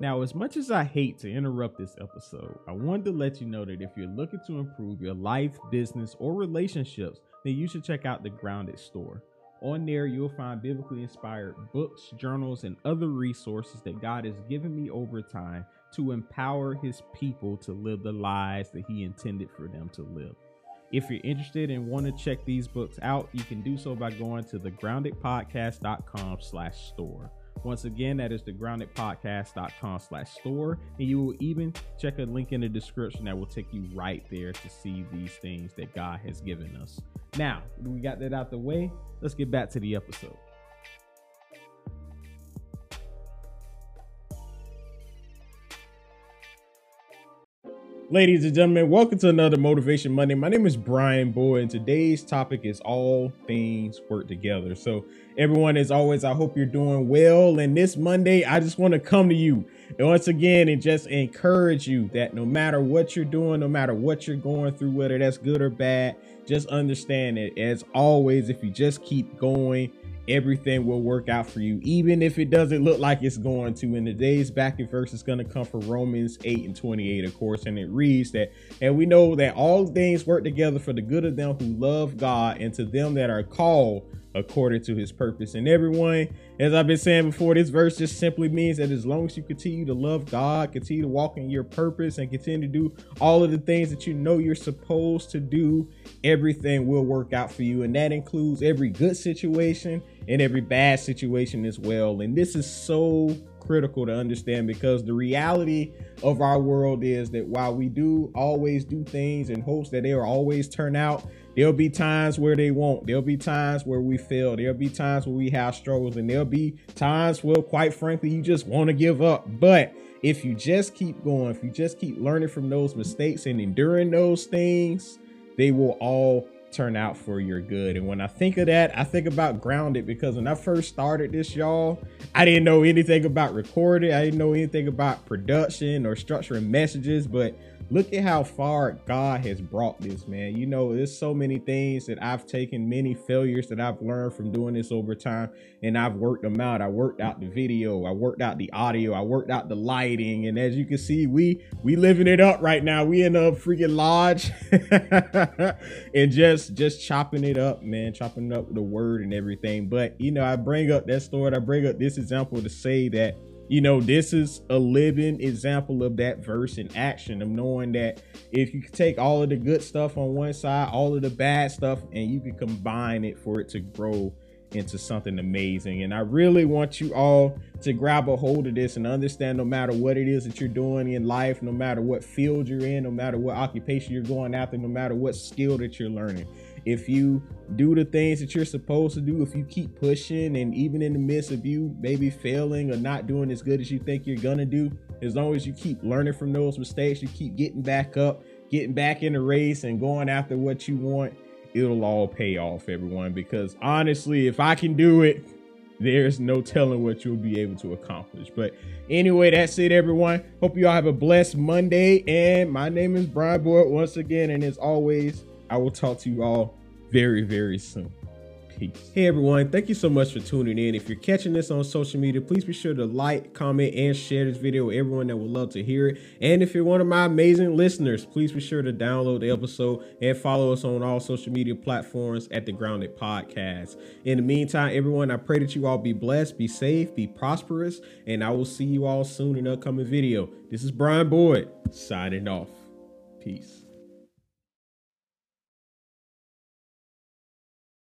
Now, as much as I hate to interrupt this episode, I wanted to let you know that if you're looking to improve your life, business, or relationships, then you should check out the Grounded Store. On there, you'll find biblically inspired books, journals, and other resources that God has given me over time to empower His people to live the lives that He intended for them to live. If you're interested and want to check these books out, you can do so by going to thegroundedpodcast.com slash store. Once again, that is thegroundedpodcast.com slash store. And you will even check a link in the description that will take you right there to see these things that God has given us. Now, we got that out the way. Let's get back to the episode. Ladies and gentlemen, welcome to another Motivation Monday. My name is Bryan Boyd, and today's topic is all things work together. So, everyone, as always, I hope you're doing well. And this Monday, I just want to come to you and once again and just encourage you that no matter what you're doing, no matter what you're going through, whether that's good or bad, just understand it. As always, if you just keep going, everything will work out for you, even if it doesn't look like it's going to. In today's backing verse is going to come from Romans 8 and 28, of course, and it reads that, and we know that all things work together for the good of them who love God and to them that are called according to his purpose. And everyone, as I've been saying before, this verse just simply means that as long as you continue to love God, continue to walk in your purpose, and continue to do all of the things that you know you're supposed to do, everything will work out for you. And that includes every good situation and every bad situation as well. And this is so critical to understand because the reality of our world is that while we do always do things in hopes that they will always turn out, there'll be times where they won't. There'll be times where we fail. There'll be times where we have struggles, and there'll be times where, quite frankly, you just want to give up. But if you just keep going, if you just keep learning from those mistakes and enduring those things, they will all turn out for your good. And when I think of that, I think about grounded because when I first started this, y'all, I didn't know anything about recording. I didn't know anything about production or structuring messages, but look at how far God has brought this, man. You know, there's so many things that I've taken, many failures that I've learned from doing this over time, and I've worked them out. I worked out the video, I worked out the audio, I worked out the lighting, and as you can see, we we living it up right now. We in a freaking lodge and just just chopping it up, man, chopping up the word and everything. But you know, I bring up that story, I bring up this example to say that you know, this is a living example of that verse in action of knowing that if you take all of the good stuff on one side, all of the bad stuff, and you can combine it for it to grow into something amazing. And I really want you all to grab a hold of this and understand no matter what it is that you're doing in life, no matter what field you're in, no matter what occupation you're going after, no matter what skill that you're learning if you do the things that you're supposed to do, if you keep pushing, and even in the midst of you maybe failing or not doing as good as you think you're gonna do, as long as you keep learning from those mistakes, you keep getting back up, getting back in the race, and going after what you want, it'll all pay off, everyone. Because honestly, if I can do it, there's no telling what you'll be able to accomplish. But anyway, that's it, everyone. Hope you all have a blessed Monday. And my name is Bryan Boyd once again. And as always, I will talk to you all very, very soon. Peace. Hey everyone, thank you so much for tuning in. If you're catching this on social media, please be sure to like, comment, and share this video with everyone that would love to hear it. And if you're one of my amazing listeners, please be sure to download the episode and follow us on all social media platforms at the Grounded Podcast. In the meantime, everyone, I pray that you all be blessed, be safe, be prosperous, and I will see you all soon in an upcoming video. This is Bryan Boyd signing off. Peace.